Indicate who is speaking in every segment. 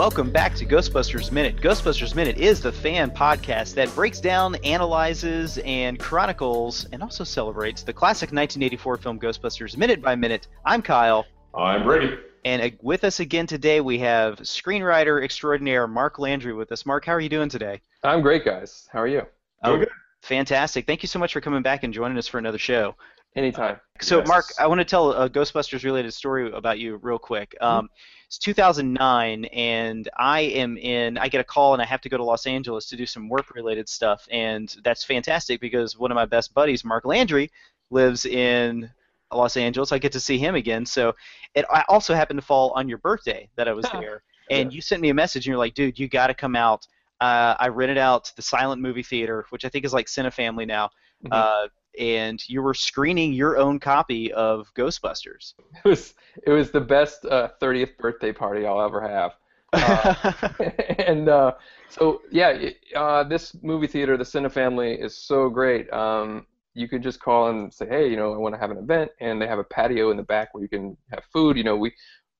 Speaker 1: Welcome back to Ghostbusters Minute. Ghostbusters Minute is the fan podcast that breaks down, analyzes, and chronicles, and also celebrates the classic 1984 film Ghostbusters minute by minute. I'm Kyle.
Speaker 2: I'm Brady.
Speaker 1: And uh, with us again today, we have screenwriter extraordinaire Mark Landry with us. Mark, how are you doing today?
Speaker 3: I'm great, guys. How are you?
Speaker 1: Oh, good. Fantastic. Thank you so much for coming back and joining us for another show.
Speaker 3: Anytime.
Speaker 1: So,
Speaker 2: Yes.
Speaker 1: Mark, I want to tell a Ghostbusters related story about you real quick. Um, it's 2009, and I am in. I get a call, and I have to go to Los Angeles to do some work related stuff, and that's fantastic because one of my best buddies, Mark Landry, lives in Los Angeles. I get to see him again. So, it I also happened to fall on your birthday that I was there, and you sent me a message, and you're like, "Dude, you got to come out." Uh, I rented out the silent movie theater, which I think is like Cinefamily now.
Speaker 3: Mhm.
Speaker 1: Uh, and you were screening your own copy of Ghostbusters.
Speaker 3: It was it was the best uh, 30th birthday party I'll ever have. Uh, and uh, so yeah, uh, this movie theater, the Cinefamily, is so great. Um, you could just call and say, hey, you know, I want to have an event, and they have a patio in the back where you can have food. You know, we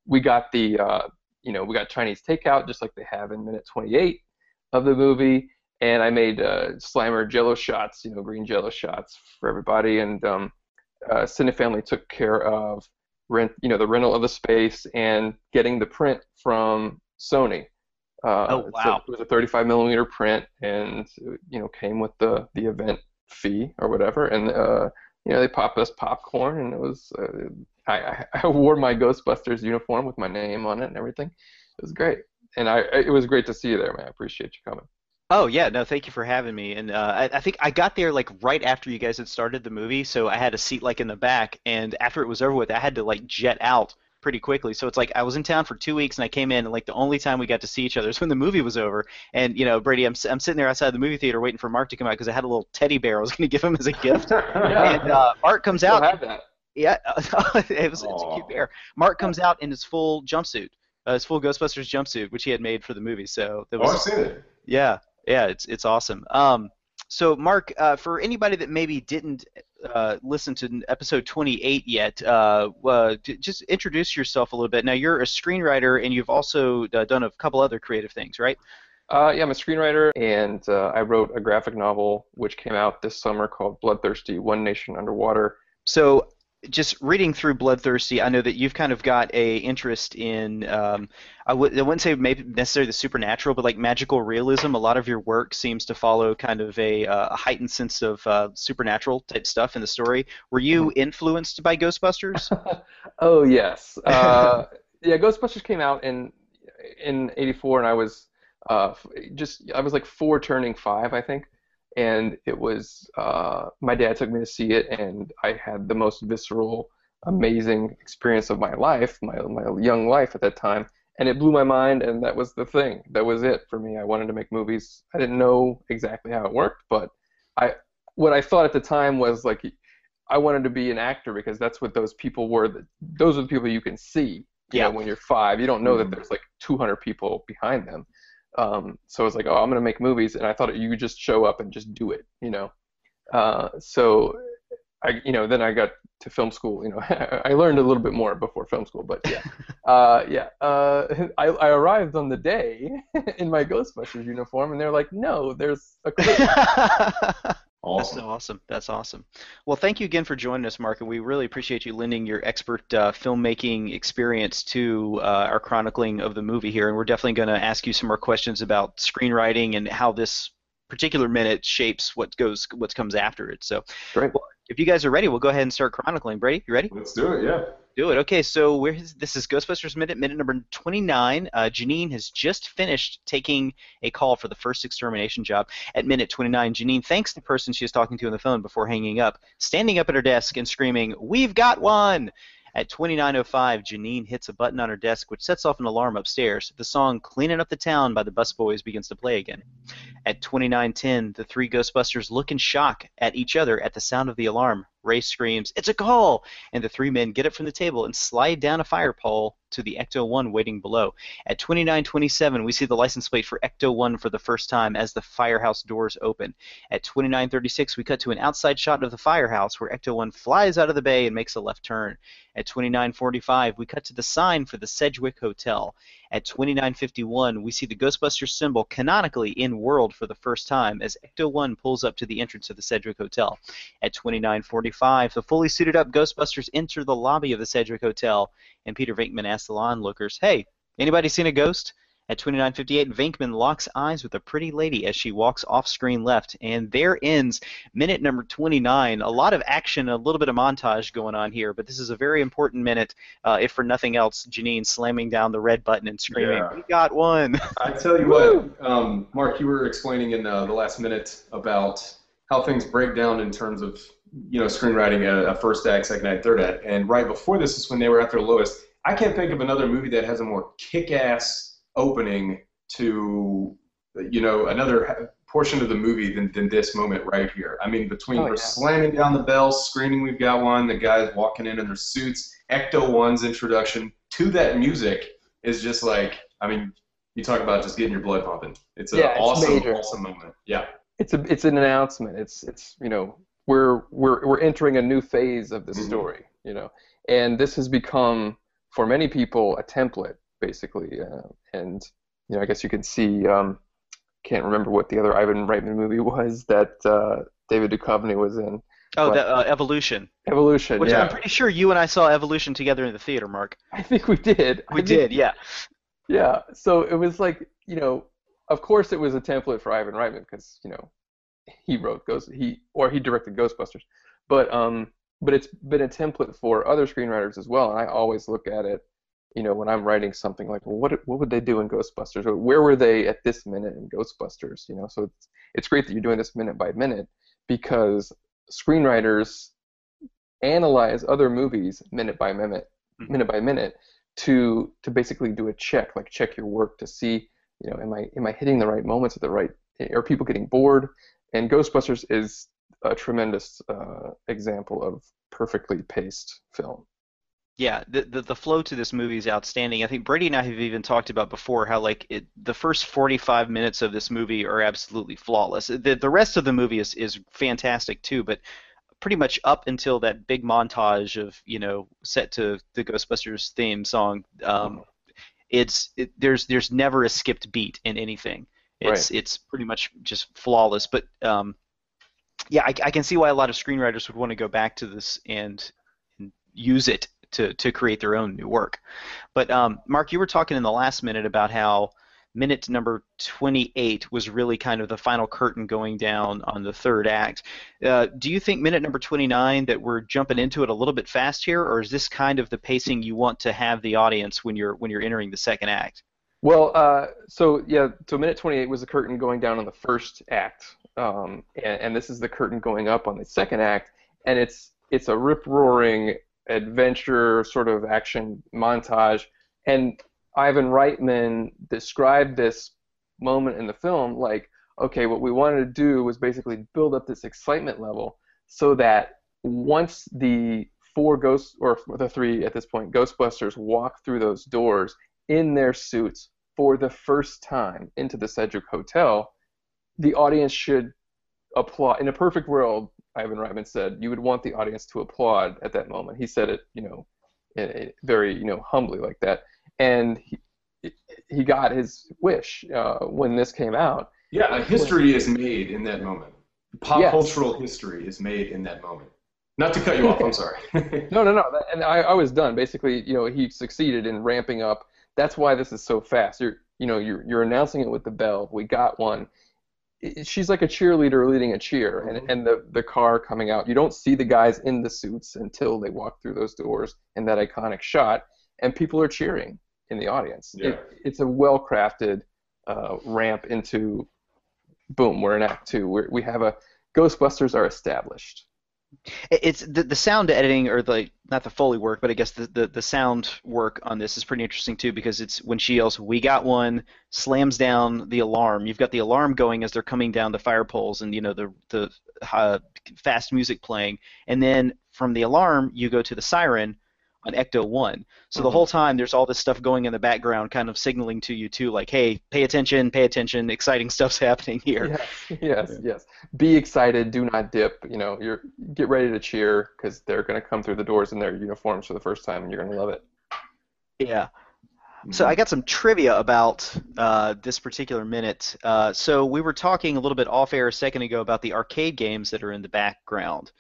Speaker 3: we got the uh, you know we got Chinese takeout just like they have in minute 28 of the movie, and I made uh, Slimer Jello shots, you know, green Jello shots for everybody, and um, uh, Cinefamily took care of rent, you know, the rental of the space and getting the print from Sony. Uh,
Speaker 1: Oh,
Speaker 3: so
Speaker 1: wow.
Speaker 3: it was a 35 millimeter print, and you know, came with the the event fee or whatever, and uh, you know, they popped us popcorn, and it was. Uh, I, I wore my Ghostbusters uniform with my name on it and everything. It was great, and I it was great to see you there, man. I appreciate you coming.
Speaker 1: oh yeah, no, thank you for having me. And uh, I, I think I got there like right after you guys had started the movie, so I had a seat like in the back. And after it was over with, I had to like jet out pretty quickly. So it's like I was in town for two weeks, and I came in, and like the only time we got to see each other is when the movie was over. And you know, Brady, I'm I'm sitting there outside the movie theater waiting for Mark to come out because I had a little teddy bear I was going to give him as a gift. And uh, Mark comes out.
Speaker 3: have that.
Speaker 1: Yeah, it was it's a cute bear. Mark comes out in his full jumpsuit, uh, his full Ghostbusters jumpsuit, which he had made for the movie. So that
Speaker 2: Oh, I've seen it.
Speaker 1: yeah, yeah, it's it's awesome. Um, so Mark, uh, for anybody that maybe didn't uh, listen to episode 28 yet, uh, uh, just introduce yourself a little bit. Now you're a screenwriter and you've also uh, done a couple other creative things, right?
Speaker 3: Uh, yeah, I'm a screenwriter, and uh, I wrote a graphic novel which came out this summer called Bloodthirsty: One Nation Underwater.
Speaker 1: So just reading through Bloodthirsty, I know that you've kind of got a interest in um, I, w- I wouldn't say maybe necessarily the supernatural, but like magical realism. A lot of your work seems to follow kind of a, uh, a heightened sense of uh, supernatural type stuff in the story. Were you influenced by Ghostbusters?
Speaker 3: oh yes, uh, yeah. Ghostbusters came out in in '84, and I was uh, just I was like four, turning five, I think. And it was uh, my dad took me to see it, and I had the most visceral, amazing experience of my life, my my young life at that time, and it blew my mind. And that was the thing. That was it for me. I wanted to make movies. I didn't know exactly how it worked, but I what I thought at the time was like I wanted to be an actor because that's what those people were. That those are the people you can see. You
Speaker 1: Yeah.
Speaker 3: know, when you're five, you don't know that there's like 200 people behind them. Um, so I was like, oh, I'm gonna make movies, and I thought you could just show up and just do it. You know. Uh, so I, you know, then I got to film school. You know, I learned a little bit more before film school, but yeah, uh, yeah. Uh, I, I arrived on the day in my Ghostbusters uniform, and they're like, no, there's a clip.
Speaker 1: That's
Speaker 2: Awesome.
Speaker 1: That's awesome. Well, thank you again for joining us, Mark, and we really appreciate you lending your expert uh, filmmaking experience to uh, our chronicling of the movie here. And we're definitely going to ask you some more questions about screenwriting and how this particular minute shapes what goes, what comes after it. So,
Speaker 3: Great.
Speaker 1: if you guys are ready, we'll go ahead and start chronicling. Brady, you ready?
Speaker 2: Let's do it. Yeah.
Speaker 1: Do it. Okay, so this is Ghostbusters Minute, minute number 29. Uh, Janine has just finished taking a call for the first extermination job. At minute 29, Janine thanks the person she was talking to on the phone before hanging up, standing up at her desk and screaming, We've got one! At 29.05, Janine hits a button on her desk which sets off an alarm upstairs. The song Cleaning Up the Town by the Busboys begins to play again. At 29.10, the three Ghostbusters look in shock at each other at the sound of the alarm. Ray screams, It's a call! And the three men get up from the table and slide down a fire pole to the Ecto 1 waiting below. At 2927, we see the license plate for Ecto 1 for the first time as the firehouse doors open. At 2936, we cut to an outside shot of the firehouse where Ecto 1 flies out of the bay and makes a left turn. At 2945, we cut to the sign for the Sedgwick Hotel. At 2951, we see the Ghostbusters symbol canonically in world for the first time as Ecto 1 pulls up to the entrance of the Sedgwick Hotel. At 2945, the fully suited up Ghostbusters enter the lobby of the Sedgwick Hotel, and Peter Venkman asks the onlookers, Hey, anybody seen a ghost? At 29:58, Venkman locks eyes with a pretty lady as she walks off screen left, and there ends minute number 29. A lot of action, a little bit of montage going on here, but this is a very important minute, uh, if for nothing else. Janine slamming down the red button and screaming,
Speaker 2: Yeah.
Speaker 1: "We got one!"
Speaker 2: I tell you what, um, Mark, you were explaining in uh, the last minute about how things break down in terms of you know screenwriting a, a first act, second act, third act, and right before this is when they were at their lowest. I can't think of another movie that has a more kick-ass opening to you know another portion of the movie than, than this moment right here. I mean, between
Speaker 3: Oh,
Speaker 2: her
Speaker 3: yeah.
Speaker 2: slamming down the bell, screaming, "We've got one!" The guys walking in in their suits. Ecto One's introduction to that music is just like, I mean, you talk about just getting your blood pumping. It's an
Speaker 3: Yeah,
Speaker 2: awesome, awesome moment. Yeah.
Speaker 3: It's a it's an announcement. It's it's you know we're we're we're entering a new phase of the
Speaker 2: Mhm.
Speaker 3: story. You know, and this has become for many people a template basically. Uh, and you know, I guess you can see. Um, can't remember what the other Ivan Reitman movie was that uh, David Duchovny was in.
Speaker 1: Oh,
Speaker 3: What?
Speaker 1: the, uh, Evolution,
Speaker 3: Evolution.
Speaker 1: which
Speaker 3: yeah,
Speaker 1: I'm pretty sure you and I saw Evolution together in the theater, Mark.
Speaker 3: I think we did.
Speaker 1: We
Speaker 3: think-
Speaker 1: did, yeah.
Speaker 3: Yeah. So it was like, you know, of course it was a template for Ivan Reitman because, you know, he wrote Ghost he or he directed Ghostbusters. But um but it's been a template for other screenwriters as well. And I always look at it, you know, when I'm writing something like, well, what what would they do in Ghostbusters? Or where were they at this minute in Ghostbusters? You know, so it's it's great that you're doing this minute by minute because screenwriters analyze other movies minute by minute
Speaker 1: Mhm.
Speaker 3: minute by minute to to basically do a check, like check your work to see, you know, am I am I hitting the right moments at the right? Are people getting bored? And Ghostbusters is a tremendous uh, example of perfectly paced film.
Speaker 1: Yeah, the, the the flow to this movie is outstanding. I think Brady and I have even talked about before how like it, the first 45 minutes of this movie are absolutely flawless. The the rest of the movie is is fantastic too, but pretty much up until that big montage of you know set to the Ghostbusters theme song, um, it's it, there's there's never a skipped beat in anything. It's it's pretty much just flawless. But um, yeah, I, I can see why a lot of screenwriters would want to go back to this and, and use it to, to create their own new work. But um, Mark, you were talking in the last minute about how minute number 28 was really kind of the final curtain going down on the third act. Uh, do you think minute number 29 that we're jumping into it a little bit fast here, or is this kind of the pacing you want to have the audience when you're when you're entering the second act?
Speaker 3: Well, uh, so yeah, so minute 28 was the curtain going down on the first act, um, and, and this is the curtain going up on the second act, and it's it's a rip roaring adventure sort of action montage, and Ivan Reitman described this moment in the film like, okay, what we wanted to do was basically build up this excitement level so that once the four ghosts or the three at this point Ghostbusters walk through those doors in their suits for the first time into the Sedgwick Hotel, the audience should applaud. In a perfect world, Ivan Reitman said, you would want the audience to applaud at that moment. He said it, you know, very, you know, humbly like that, and he he got his wish uh, when this came out.
Speaker 2: Yeah, history is made in that moment. Pop
Speaker 3: Yes.
Speaker 2: cultural history is made in that moment. Not to cut you off, I'm sorry.
Speaker 3: No, no, no. And I, I was done. Basically, you know, he succeeded in ramping up. That's why this is so fast. You're, you know, you're you're announcing it with the bell. We got one. She's like a cheerleader leading a cheer, and and the the car coming out. You don't see the guys in the suits until they walk through those doors in that iconic shot, and people are cheering in the audience.
Speaker 2: Yeah.
Speaker 3: It, it's a well crafted uh, ramp into, boom, we're in Act Two. We're, we have a Ghostbusters are established.
Speaker 1: It's the, the sound editing or the not the foley work, but I guess the, the, the sound work on this is pretty interesting too because it's when she yells, "We got one!" slams down the alarm. You've got the alarm going as they're coming down the fire poles, and you know the the uh, fast music playing, and then from the alarm you go to the siren, on Ecto One. So mm-hmm. the whole time there's all this stuff going in the background, kind of signaling to you too, like, hey, pay attention, pay attention, exciting stuff's happening here.
Speaker 3: Yes, yes, yes. Be excited, do not dip. You know, you're get ready to cheer because they're going to come through the doors in their uniforms for the first time, and you're going to love it.
Speaker 1: Yeah. So I got some trivia about uh, this particular minute. Uh, so we were talking a little bit off air a second ago about the arcade games that are in the background,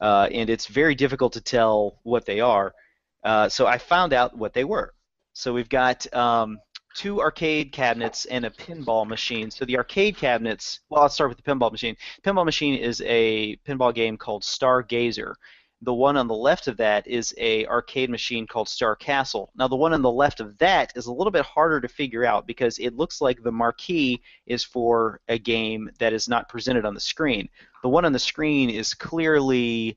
Speaker 1: uh, and it's very difficult to tell what they are. Uh, so I found out what they were. So we've got um, two arcade cabinets and a pinball machine. So the arcade cabinets, well, let's start with the pinball machine. Pinball machine is a pinball game called Stargazer. The one on the left of that is a arcade machine called Star Castle. Now the one on the left of that is a little bit harder to figure out because it looks like the marquee is for a game that is not presented on the screen. The one on the screen is clearly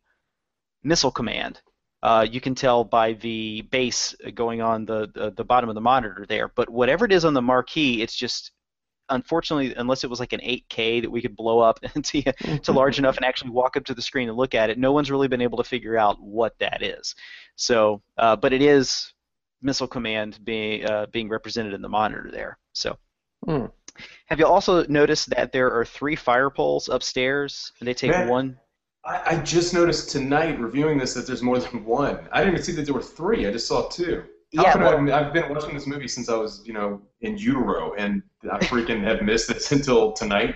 Speaker 1: Missile Command uh, you can tell by the base going on the, the, the bottom of the monitor there. But whatever it is on the marquee, it's just unfortunately, unless it was like an 8K that we could blow up to, to large enough and actually walk up to the screen and look at it, no one's really been able to figure out what that is. So, uh, but it is Missile Command being uh, being represented in the monitor there. So. Hmm. Have you also noticed that there are three fire poles upstairs, and they take Man, one
Speaker 2: I, I, just noticed tonight reviewing this that there's more than one. I didn't even see that there were three. I just saw two. How yeah, well, I, I've been watching this movie since I was, you know, in utero, and I freaking have missed this until tonight.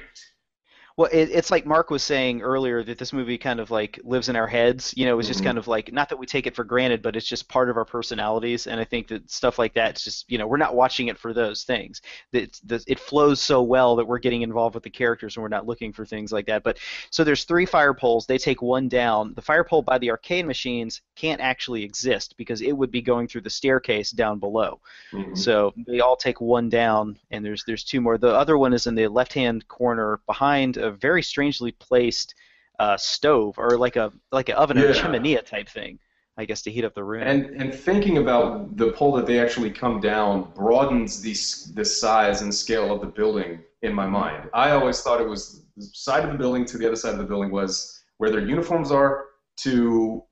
Speaker 1: Well, it, it's like Mark was saying earlier that this movie kind of like lives in our heads. You know, it's just mm-hmm. kind of like not that we take it for granted, but it's just part of our personalities. And I think that stuff like that, it's just you know, we're not watching it for those things. It, it flows so well that we're getting involved with the characters and we're not looking for things like that. But so there's three fire poles. They take one down. The fire pole by the arcade machines can't actually exist because it would be going through the staircase down below. Mm-hmm. So they all take one down, and there's there's two more. The other one is in the left-hand corner behind a very strangely placed uh, stove or like a like an oven yeah. or chimenea type thing. I guess to heat up the room.
Speaker 2: And and thinking about the pole that they actually come down broadens the the size and scale of the building in my mind. I always thought it was the side of the building to the other side of the building was where their uniforms are to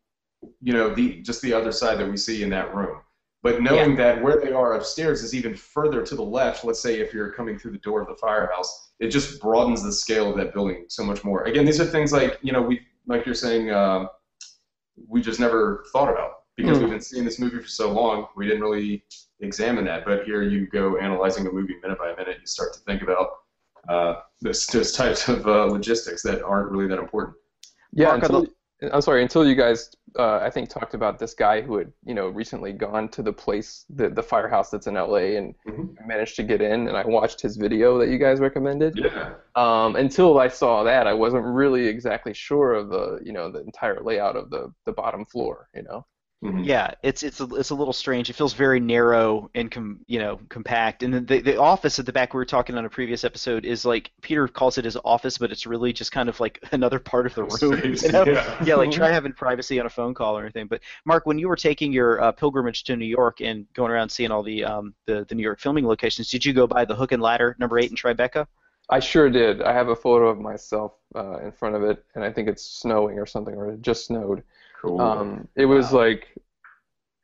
Speaker 2: you know the just the other side that we see in that room. But knowing yeah. that where they are upstairs is even further to the left, let's say if you're coming through the door of the firehouse, it just broadens the scale of that building so much more. Again, these are things like you know we like you're saying uh, we just never thought about because mm. we've been seeing this movie for so long. We didn't really examine that, but here you go analyzing a movie minute by minute. You start to think about uh, this, those types of uh, logistics that aren't really that important.
Speaker 3: Yeah, Mark, until, I'm sorry, until you guys, uh, I think, talked about this guy who had, you know, recently gone to the place, the, the firehouse that's in LA, and mm-hmm. managed to get in. And I watched his video that you guys recommended.
Speaker 2: Yeah.
Speaker 3: Um, until I saw that, I wasn't really exactly sure of the, you know, the entire layout of the the bottom floor. You know.
Speaker 1: Mm-hmm. Yeah, it's it's a, it's a little strange. It feels very narrow and com, you know compact. And then the the office at the back we were talking on a previous episode is like Peter calls it his office, but it's really just kind of like another part of the room. You know? yeah. yeah, like try having privacy on a phone call or anything. But Mark, when you were taking your uh, pilgrimage to New York and going around seeing all the um the, the New York filming locations, did you go by the Hook and Ladder number eight in Tribeca?
Speaker 3: I sure did. I have a photo of myself uh, in front of it, and I think it's snowing or something, or it just snowed.
Speaker 2: Cool.
Speaker 3: Um, it was wow. like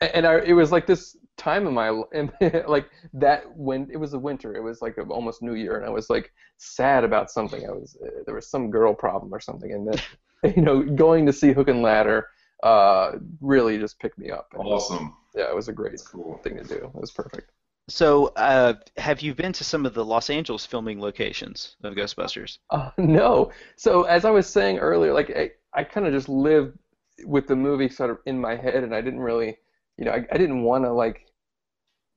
Speaker 3: and I, it was like this time in my like that when it was a winter it was like almost new year and i was like sad about something i was uh, there was some girl problem or something and then you know going to see hook and ladder uh, really just picked me up
Speaker 2: and awesome
Speaker 3: yeah it was a great cool. thing to do it was perfect
Speaker 1: so uh, have you been to some of the los angeles filming locations of ghostbusters
Speaker 3: uh, no so as i was saying earlier like i, I kind of just lived with the movie sort of in my head and i didn't really you know, I, I didn't want to like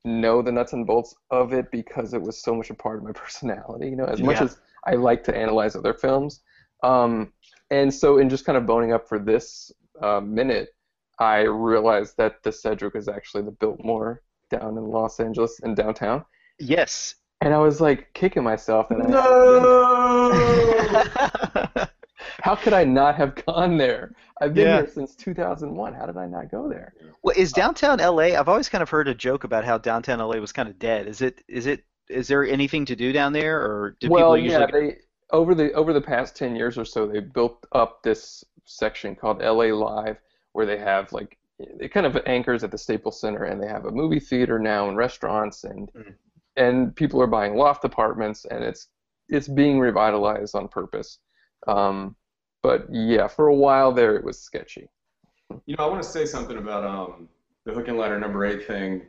Speaker 3: know the nuts and bolts of it because it was so much a part of my personality. You know, as yeah. much as I like to analyze other films, um, and so in just kind of boning up for this uh, minute, I realized that the Sedgwick is actually the Biltmore down in Los Angeles in downtown.
Speaker 1: Yes.
Speaker 3: And I was like kicking myself. And
Speaker 2: no.
Speaker 3: I, How could I not have gone there? I've been
Speaker 1: Yeah.
Speaker 3: there since 2001. How did I not go there?
Speaker 1: Well, is downtown LA? I've always kind of heard a joke about how downtown LA was kind of dead. Is it? Is it? Is there anything to do down there, or do
Speaker 3: well,
Speaker 1: people usually?
Speaker 3: yeah, they over the over the past 10 years or so, they built up this section called LA Live, where they have like it kind of anchors at the Staples Center, and they have a movie theater now and restaurants, and
Speaker 1: Mhm.
Speaker 3: and people are buying loft apartments, and it's it's being revitalized on purpose. Um, but yeah, for a while there, it was sketchy.
Speaker 2: You know, I want to say something about um, the hook and ladder number eight thing.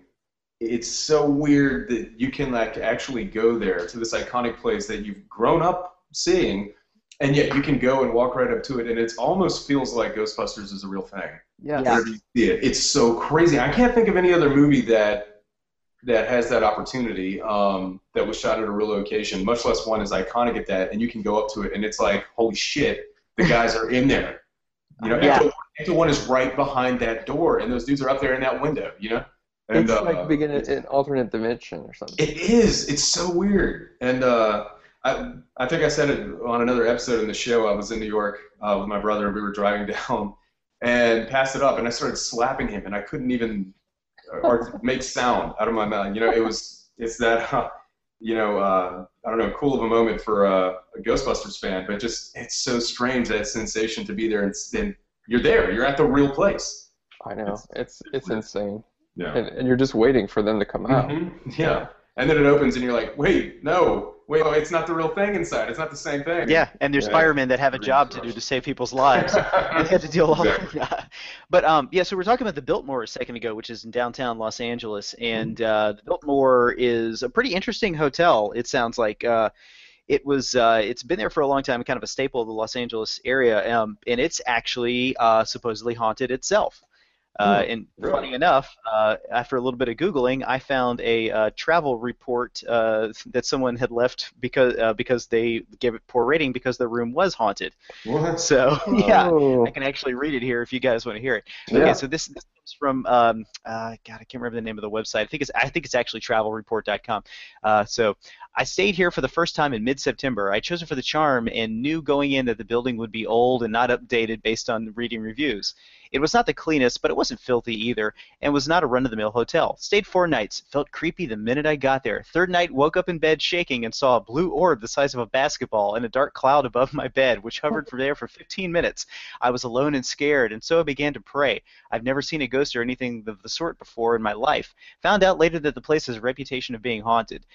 Speaker 2: It's so weird that you can like actually go there to this iconic place that you've grown up seeing, and yet you can go and walk right up to it, and it almost feels like Ghostbusters is a real thing.
Speaker 3: Yeah.
Speaker 1: Yeah.
Speaker 2: Whenever you see it. It's so crazy. I can't think of any other movie that that has that opportunity um, that was shot at a real location, much less one as iconic at that, and you can go up to it, and it's like, holy shit, the guys are in there. You know,
Speaker 1: Yeah.
Speaker 2: Ecto, Ecto One is right behind that door, and those dudes are up there in that window. You know, and
Speaker 3: It's
Speaker 2: uh,
Speaker 3: like being in an alternate dimension or something.
Speaker 2: it is. It's so weird. And uh, I, I think I said it on another episode in the show. I was in New York uh, with my brother, and we were driving down and passed it up, and I started slapping him, and I couldn't even uh, or make sound out of my mouth. You know, it was it's that uh, you know uh, I don't know, cool of a moment for uh, a Ghostbusters fan, but just it's so strange that sensation to be there and, and you're there, you're at the real place.
Speaker 3: I know. It's it's insane.
Speaker 2: Yeah.
Speaker 3: And, and you're just waiting for them to come out.
Speaker 2: Mhm. Yeah. And then it opens, and you're like, wait, no, wait, oh, it's not the real thing inside. It's not the same thing.
Speaker 1: Yeah, and there's
Speaker 2: Yeah.
Speaker 1: firemen that have a job to do to save people's lives. they had to deal all.
Speaker 2: Exactly.
Speaker 1: but um, yeah, so we're talking about the Biltmore a second ago, which is in downtown Los Angeles, and uh, the Biltmore is a pretty interesting hotel. It sounds like. Uh, it was. Uh, it's been there for a long time, kind of a staple of the Los Angeles area, um, and it's actually uh, supposedly haunted itself. Uh, and
Speaker 2: really?
Speaker 1: funny enough, uh, after a little bit of googling, I found a uh, travel report uh, that someone had left because uh, because they gave it poor rating because the room was haunted.
Speaker 2: What?
Speaker 1: So yeah,
Speaker 3: Oh.
Speaker 1: I can actually read it here if you guys want to hear it.
Speaker 3: Yeah.
Speaker 1: Okay, so this, this comes from um, uh, God, I can't remember the name of the website. I think it's I think it's actually TravelReport.com. Uh, so I stayed here for the first time in mid-September. I chose it for the charm and knew going in that the building would be old and not updated based on reading reviews. It was not the cleanest, but it wasn't filthy either, and was not a run-of-the-mill hotel. Stayed four nights. Felt creepy the minute I got there. Third night, woke up in bed shaking and saw a blue orb the size of a basketball and a dark cloud above my bed, which hovered for there for 15 minutes. I was alone and scared, and so I began to pray. I've never seen a ghost or anything of the sort before in my life. Found out later that the place has a reputation of being haunted.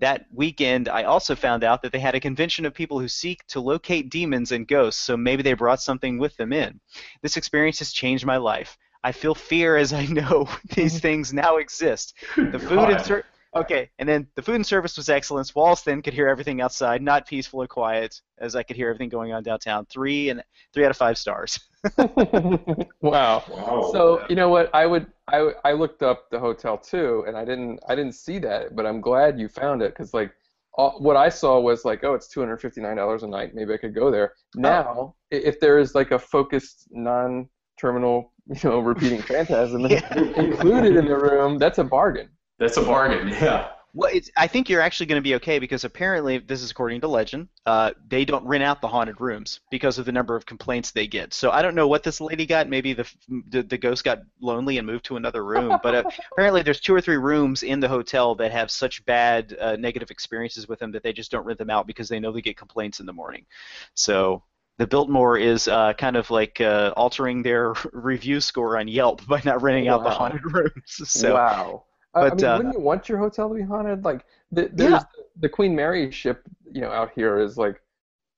Speaker 1: That weekend, I also found out that they had a convention of people who seek to locate demons and ghosts, so maybe they brought something with them in. This experience has changed my life. I feel fear as I know these mm-hmm. things now exist. The food and
Speaker 2: God.
Speaker 1: ser- okay, and then the food and service was excellent. Walls thin, could hear everything outside, not peaceful or quiet, as I could hear everything going on downtown. Three and three out of five stars.
Speaker 3: wow.
Speaker 2: Wow.
Speaker 3: So you know what? I would I, I looked up the hotel too, and I didn't I didn't see that, but I'm glad you found it because like all, what I saw was like oh it's two hundred fifty nine dollars a night maybe I could go there. Now oh. i if there is like a focused non terminal you know repeating phantasm included in the room, that's a bargain.
Speaker 2: That's a bargain. Yeah.
Speaker 1: Well, it's, I think you're actually going to be okay because apparently, this is according to legend, uh, they don't rent out the haunted rooms because of the number of complaints they get. So I don't know what this lady got. Maybe the the, the ghost got lonely and moved to another room. But uh, apparently, there's two or three rooms in the hotel that have such bad uh, negative experiences with them that they just don't rent them out because they know they get complaints in the morning. So the Biltmore is uh, kind of like uh, altering their review score on Yelp by not renting out the haunted rooms. So
Speaker 3: wow. I- I mean,
Speaker 1: uh,
Speaker 3: wouldn't you want your hotel to be haunted? Like, the, there's
Speaker 1: Yeah.
Speaker 3: the Queen Mary ship, you know, out here is like,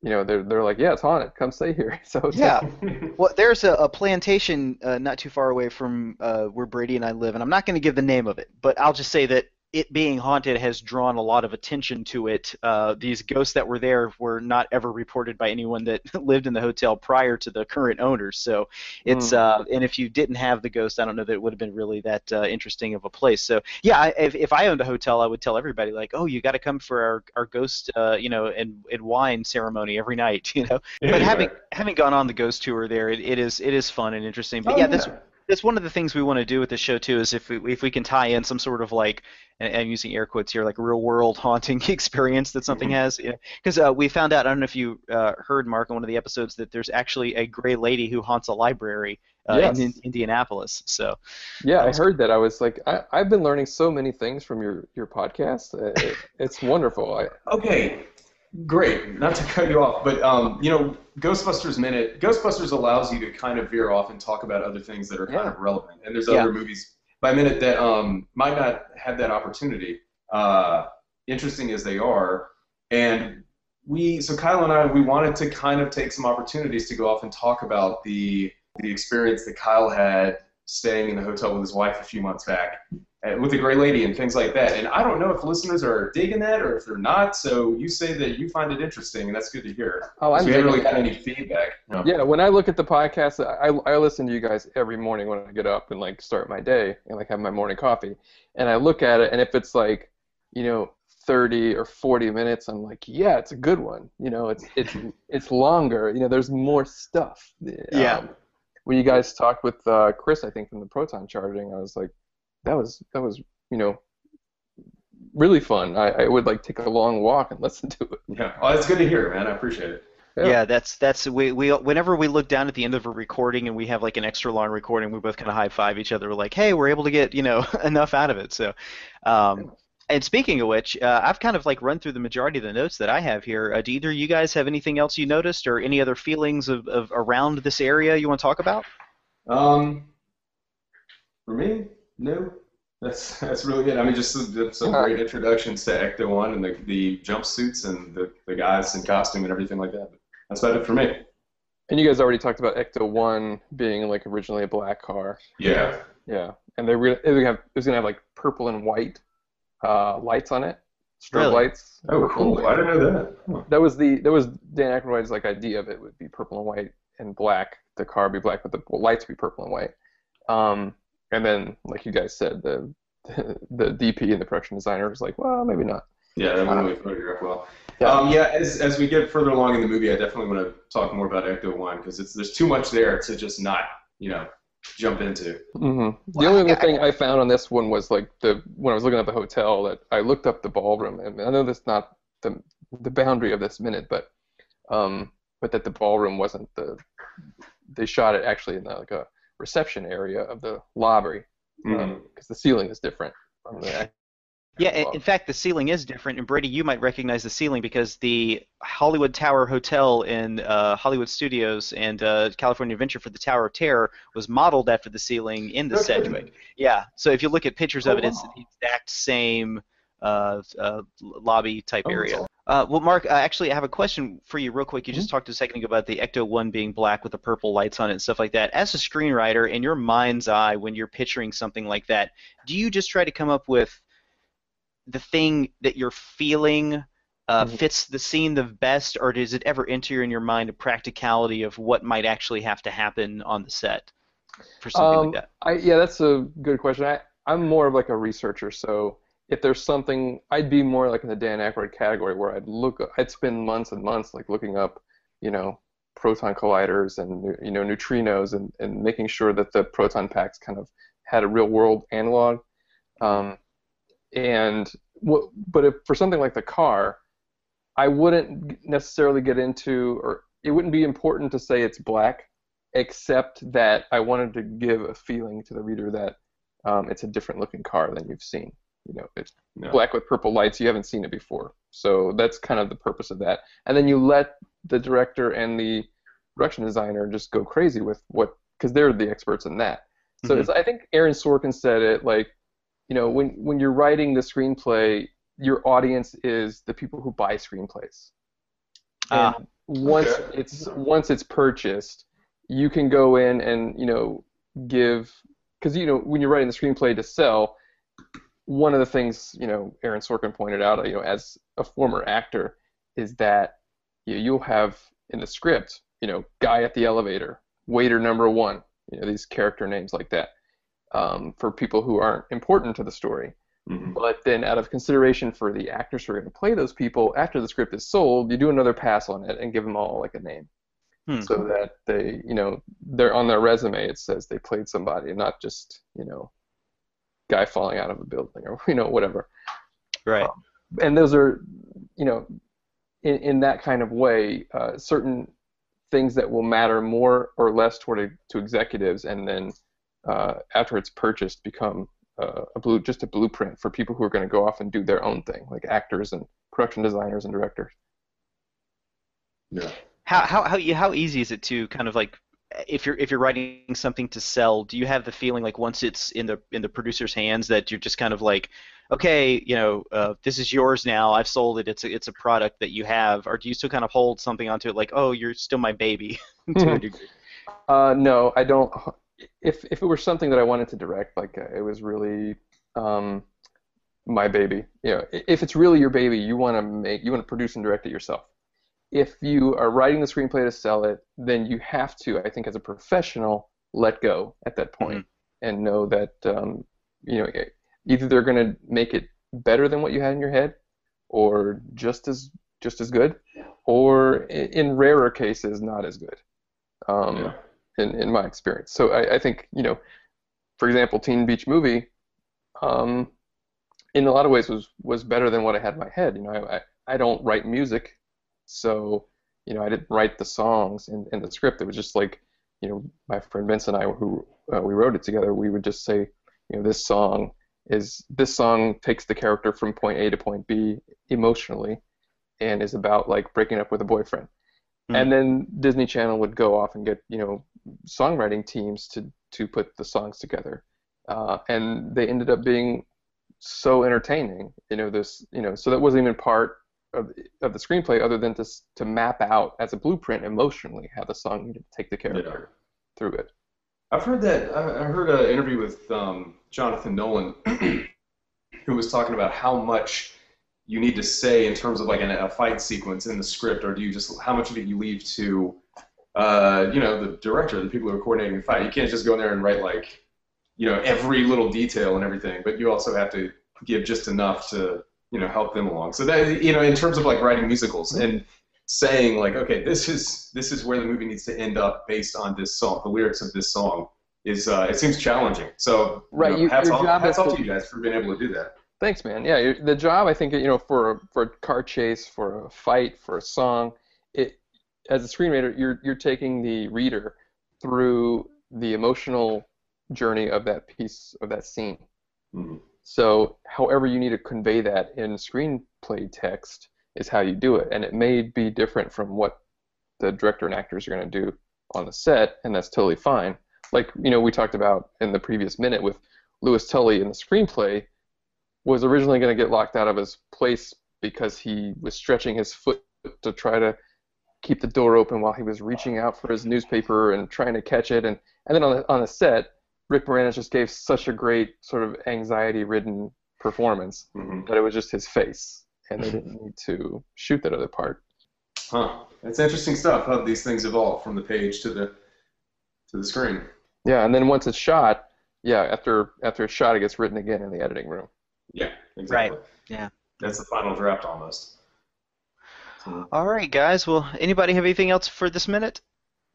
Speaker 3: you know, they're they're like, yeah, it's haunted. Come stay here. So it's
Speaker 1: Yeah. Well, there's a, a plantation uh, not too far away from uh, where Brady and I live, and I'm not going to give the name of it, but I'll just say that it being haunted has drawn a lot of attention to it. Uh, these ghosts that were there were not ever reported by anyone that lived in the hotel prior to the current owners. So it's
Speaker 3: Hmm.
Speaker 1: uh, and if you didn't have the ghost, I don't know that it would have been really that uh, interesting of a place. So yeah, I, if, if I owned a hotel, I would tell everybody like, oh, you got to come for our our ghost, uh, you know, and, and wine ceremony every night, you know but having having gone on the ghost tour there, it, it is it is fun and interesting. But
Speaker 2: Oh,
Speaker 1: yeah, this
Speaker 2: yeah.
Speaker 1: That's one of the things we want to do with this show too. Is if we if we can tie in some sort of like, and I'm using air quotes here, like real world haunting experience that something has. Because uh, we found out, I don't know if you uh, heard Mark on one of the episodes that there's actually a gray lady who haunts a library uh,
Speaker 3: Yes.
Speaker 1: in, in Indianapolis. So
Speaker 3: Yeah, I
Speaker 1: was
Speaker 3: heard that. I was like, I, I've been learning so many things from your your podcast. Uh, It, it's wonderful. I,
Speaker 2: Okay, great. Not to cut you off, but um, you know, Ghostbusters Minute. Ghostbusters allows you to kind of veer off and talk about other things that are kind
Speaker 3: Yeah.
Speaker 2: of relevant. And there's
Speaker 1: Yeah.
Speaker 2: other movies by minute that um, might not have that opportunity. Uh, interesting as they are, and we so Kyle and I we wanted to kind of take some opportunities to go off and talk about the the experience that Kyle had staying in the hotel with his wife a few months back uh, with a great lady and things like that. And I don't know if listeners are digging that or if they're not. So you say that you find it interesting, and that's good to hear.
Speaker 3: Oh, I'm.
Speaker 2: We haven't really
Speaker 3: digging
Speaker 2: got any feedback. No.
Speaker 3: yeah, when I look at the podcast, I, I listen to you guys every morning when I get up and like start my day and like have my morning coffee, and I look at it, and if it's like, you know, 30 or 40 minutes, I'm like, yeah, it's a good one. You know, it's it's it's longer. You know, there's more stuff.
Speaker 1: Yeah.
Speaker 3: Um, when you guys talked with uh, Chris, I think from the proton charging, I was like, that was that was you know really fun. I, I would like take a long walk and listen to it.
Speaker 2: Yeah. Oh, that's good to hear, man. I appreciate it.
Speaker 3: Yeah.
Speaker 1: Yeah. that's that's we we whenever we look down at the end of a recording and we have like an extra long recording, we both kind of high five each other. We're like, hey, we're able to get you know enough out of it. So, um, and speaking of which, uh, I've kind of like run through the majority of the notes that I have here. Uh, do either you guys have anything else you noticed or any other feelings of, of around this area you want to talk about?
Speaker 2: Um, for me, no. That's that's really good. I mean, just some, some great introductions to Ecto One and the the jumpsuits and the, the guys in costume and everything like that. That's about it for me.
Speaker 3: And you guys already talked about Ecto One being like originally a black car.
Speaker 2: Yeah.
Speaker 3: Yeah, and they were it was gonna have it was gonna have like purple and white uh, lights on it, strobe
Speaker 1: Really?
Speaker 3: lights.
Speaker 2: Oh, cool.
Speaker 3: white.
Speaker 2: I didn't know that. Huh.
Speaker 3: That was the that was Dan Aykroyd's like idea of it would be purple and white and black. The car be black, but the lights be purple and white. Um, and then like you guys said, the the DP and the production designer was like, well, maybe not.
Speaker 2: Yeah, that one we photographed well.
Speaker 3: Yeah.
Speaker 2: Um, yeah, as, as we get further along in the movie, I definitely want to talk more about Ecto One because it's there's too much there to just not you know jump into.
Speaker 3: hmm The
Speaker 1: Well,
Speaker 3: only other thing I found on this one was like the when I was looking at the hotel that I looked up the ballroom and I know that's not the the boundary of this minute, but um, but that the ballroom wasn't the they shot it actually in the, like a reception area of the lobby because
Speaker 2: Mhm.
Speaker 3: the ceiling is different from the
Speaker 1: Yeah, in, in fact, the ceiling is different, and Brady, you might recognize the ceiling because the Hollywood Tower Hotel in uh, Hollywood Studios and uh, California Adventure for the Tower of Terror was modeled after the ceiling in the Sedgwick. Yeah, so if you look at pictures of
Speaker 2: Oh,
Speaker 1: it, it's
Speaker 2: wow.
Speaker 1: the exact same uh, uh, lobby type
Speaker 2: Oh,
Speaker 1: area. Uh, well, Mark, uh, actually, I have a question for you, real quick. You just
Speaker 2: Mm-hmm.
Speaker 1: talked a second ago about the Ecto One being black with the purple lights on it and stuff like that. As a screenwriter, in your mind's eye, when you're picturing something like that, do you just try to come up with the thing that you're feeling uh,
Speaker 3: Mhm.
Speaker 1: fits the scene the best, or does it ever enter in your mind a practicality of what might actually have to happen on the set for something
Speaker 3: Um,
Speaker 1: like that?
Speaker 3: I yeah, that's a good question. I I'm more of like a researcher, so if there's something, I'd be more like in the Dan Aykroyd category where I'd look, I'd spend months and months like looking up, you know, proton colliders and you know neutrinos and and making sure that the proton packs kind of had a real world analog. Um, and what, but if for something like the car, I wouldn't necessarily get into, or it wouldn't be important to say it's black except that I wanted to give a feeling to the reader that um, it's a different looking car than you've seen. You know, it's
Speaker 2: No.
Speaker 3: black with purple lights. You haven't seen it before, so that's kind of the purpose of that. And then you let the director and the production designer just go crazy with what, because they're the experts in that. So
Speaker 1: Mhm.
Speaker 3: it's, I think Aaron Sorkin said it like, you know, when when you're writing the screenplay, your audience is the people who buy screenplays.
Speaker 1: Ah.
Speaker 3: And once
Speaker 2: Okay.
Speaker 3: it's once it's purchased, you can go in and you know give because you know when you're writing the screenplay to sell, one of the things you know Aaron Sorkin pointed out, you know, as a former actor, is that you know, you'll have in the script, you know, guy at the elevator, waiter number one, you know, these character names like that, um, for people who aren't important to the story.
Speaker 2: Mhm.
Speaker 3: But then, out of consideration for the actors who are going to play those people, after the script is sold, you do another pass on it and give them all like a name.
Speaker 1: Hmm.
Speaker 3: so that they, you know, they're on their resume it says they played somebody, and not just, you know, guy falling out of a building or you know whatever.
Speaker 1: Right.
Speaker 3: Um, and those are, you know, in, in that kind of way, uh, certain things that will matter more or less toward a, to executives, and then uh, after it's purchased, become uh, a blue just a blueprint for people who are going to go off and do their own thing, like actors and production designers and directors.
Speaker 2: Yeah.
Speaker 1: How how how how easy is it to kind of like if you're if you're writing something to sell, do you have the feeling like once it's in the in the producer's hands that you're just kind of like, okay, you know, uh, this is yours now. I've sold it. It's a, it's a product that you have, or do you still kind of hold something onto it like, oh, you're still my baby to a degree?
Speaker 3: Uh, no, I don't. If if it were something that I wanted to direct, like uh, it was really um, my baby. You know, if it's really your baby, you want to make, you want to produce and direct it yourself. If you are writing the screenplay to sell it, then you have to, I think, as a professional, let go at that point and know that um, you know either they're going to make it better than what you had in your head, or just as just as good, or in rarer cases, not as good. Um,
Speaker 2: Yeah.
Speaker 3: In, in my experience. So I, I think, you know, for example, Teen Beach Movie, um, in a lot of ways was was better than what I had in my head. You know, I, I, don't write music, so you know, I didn't write the songs in, in the script. It was just like, you know, my friend Vince and I, who uh, we wrote it together, we would just say, you know, this song is this song takes the character from point A to point B emotionally, and is about like breaking up with a boyfriend.
Speaker 1: Hmm.
Speaker 3: And then Disney Channel would go off and get, you know, songwriting teams to to put the songs together, uh, and they ended up being so entertaining. You know, this, you know, so that wasn't even part of of the screenplay, other than to to map out as a blueprint emotionally how the song needed to take the character through it.
Speaker 2: I've heard that. I I heard an interview with um, Jonathan Nolan, who was talking about how much you need to say in terms of like an, a fight sequence in the script, or do you just how much of it you leave to, uh, you know, the director, the people who are coordinating the fight. You can't just go in there and write like, you know, every little detail and everything, but you also have to give just enough to, you know, help them along. So that you know, in terms of like writing musicals and saying like, okay, this is this is where the movie needs to end up based on this song, the lyrics of this song, is uh, it seems challenging. So
Speaker 3: Right,
Speaker 2: you know,
Speaker 3: you-
Speaker 2: hats
Speaker 3: your
Speaker 2: off,
Speaker 3: job
Speaker 2: hats off
Speaker 3: to-
Speaker 2: to you guys for being able to do that.
Speaker 3: Thanks, man. Yeah, the job I think you know for a, for a car chase, for a fight, for a song, as a screenwriter, you're you're taking the reader through the emotional journey of that piece of that scene.
Speaker 2: Mhm.
Speaker 3: So, however you need to convey that in screenplay text is how you do it, and it may be different from what the director and actors are going to do on the set, and that's totally fine. Like you know, we talked about in the previous minute with Louis Tully in the screenplay was originally going to get locked out of his place because he was stretching his foot to try to keep the door open while he was reaching out for his newspaper and trying to catch it and and then on the, on the set Rick Moranis just gave such a great sort of anxiety ridden performance
Speaker 2: Mhm.
Speaker 3: that it was just his face and they didn't need to shoot that other part
Speaker 2: Huh. It's interesting stuff how these things evolve from the page to the to the screen.
Speaker 3: yeah and then once it's shot yeah after after it's shot it gets written again in the editing room
Speaker 2: Yeah, exactly.
Speaker 1: Right. Yeah.
Speaker 2: That's the final draft almost. So,
Speaker 1: All right, guys. Well, anybody have anything else for this minute?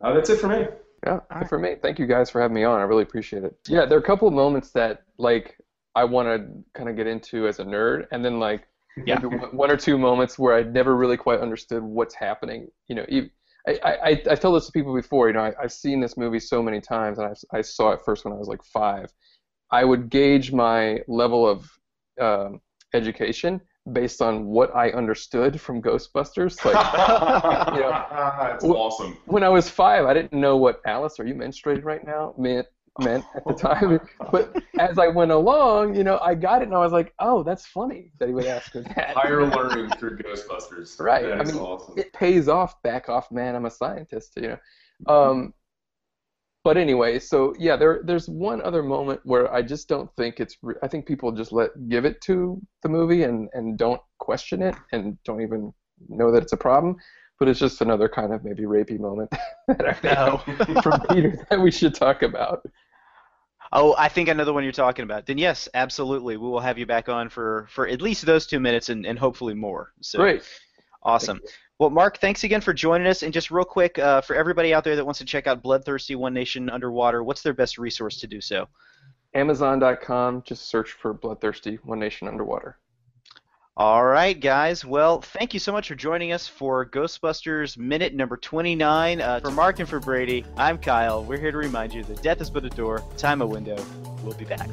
Speaker 2: uh, that's it for me.
Speaker 3: Yeah,
Speaker 1: All
Speaker 3: good for me. Thank you guys for having me on. I really appreciate it. Yeah, there are a couple of moments that like I want to kind of get into as a nerd, and then like
Speaker 1: Yeah.
Speaker 3: maybe one one or two moments where I never really quite understood what's happening. You know, ev- I I I I told this to people before. You know, I, I've seen this movie so many times, and I I saw it first when I was like five. I would gauge my level of um, education based on what I understood from Ghostbusters. Like you know,
Speaker 2: That's
Speaker 3: w-
Speaker 2: awesome.
Speaker 3: when I was five, I didn't know what Alice, are you menstruated right now? meant meant at the time. But as I went along, you know, I got it, and I was like, oh, that's funny that he would ask me that.
Speaker 2: Higher learning through Ghostbusters.
Speaker 3: Right,
Speaker 2: That
Speaker 3: I mean,
Speaker 2: awesome.
Speaker 3: It pays off. Back off, man. I'm a scientist. You know. Um, but anyway, so yeah, there there's one other moment where I just don't think it's. Re- I think people just let give it to the movie and and don't question it and don't even know that it's a problem. But it's just another kind of maybe rapey moment that I know from Peter that we should talk about.
Speaker 1: Oh, I think I know the one you're talking about. Then yes, absolutely, we will have you back on for for at least those two minutes and, and hopefully more. So,
Speaker 3: Great.
Speaker 1: Awesome. Well, Mark, thanks again for joining us. And just real quick, uh, for everybody out there that wants to check out Bloodthirsty One Nation Underwater, what's their best resource to do so?
Speaker 3: Amazon.com. Just search for Bloodthirsty One Nation Underwater.
Speaker 1: All right, guys. Well, thank you so much for joining us for Ghostbusters Minute number 29. Uh, for Mark and for Brady, I'm Kyle. We're here to remind you that death is but a door, time a window. We'll be back.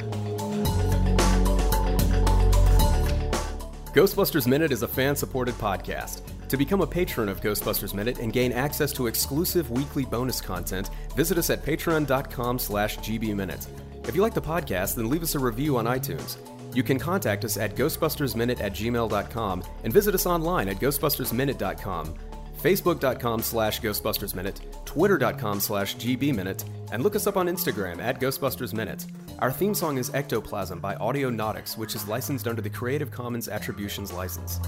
Speaker 2: Ghostbusters Minute is a fan supported podcast. To become a patron of Ghostbusters Minute and gain access to exclusive weekly bonus content, visit us at patreon.com slash gbminute. If you like the podcast, then leave us a review on iTunes. You can contact us at ghostbustersminute at gmail.com and visit us online at ghostbustersminute.com, facebook.com slash ghostbustersminute, twitter.com slash gbminute, and look us up on Instagram at ghostbustersminute. Our theme song is Ectoplasm by Audionautix, which is licensed under the Creative Commons Attributions license.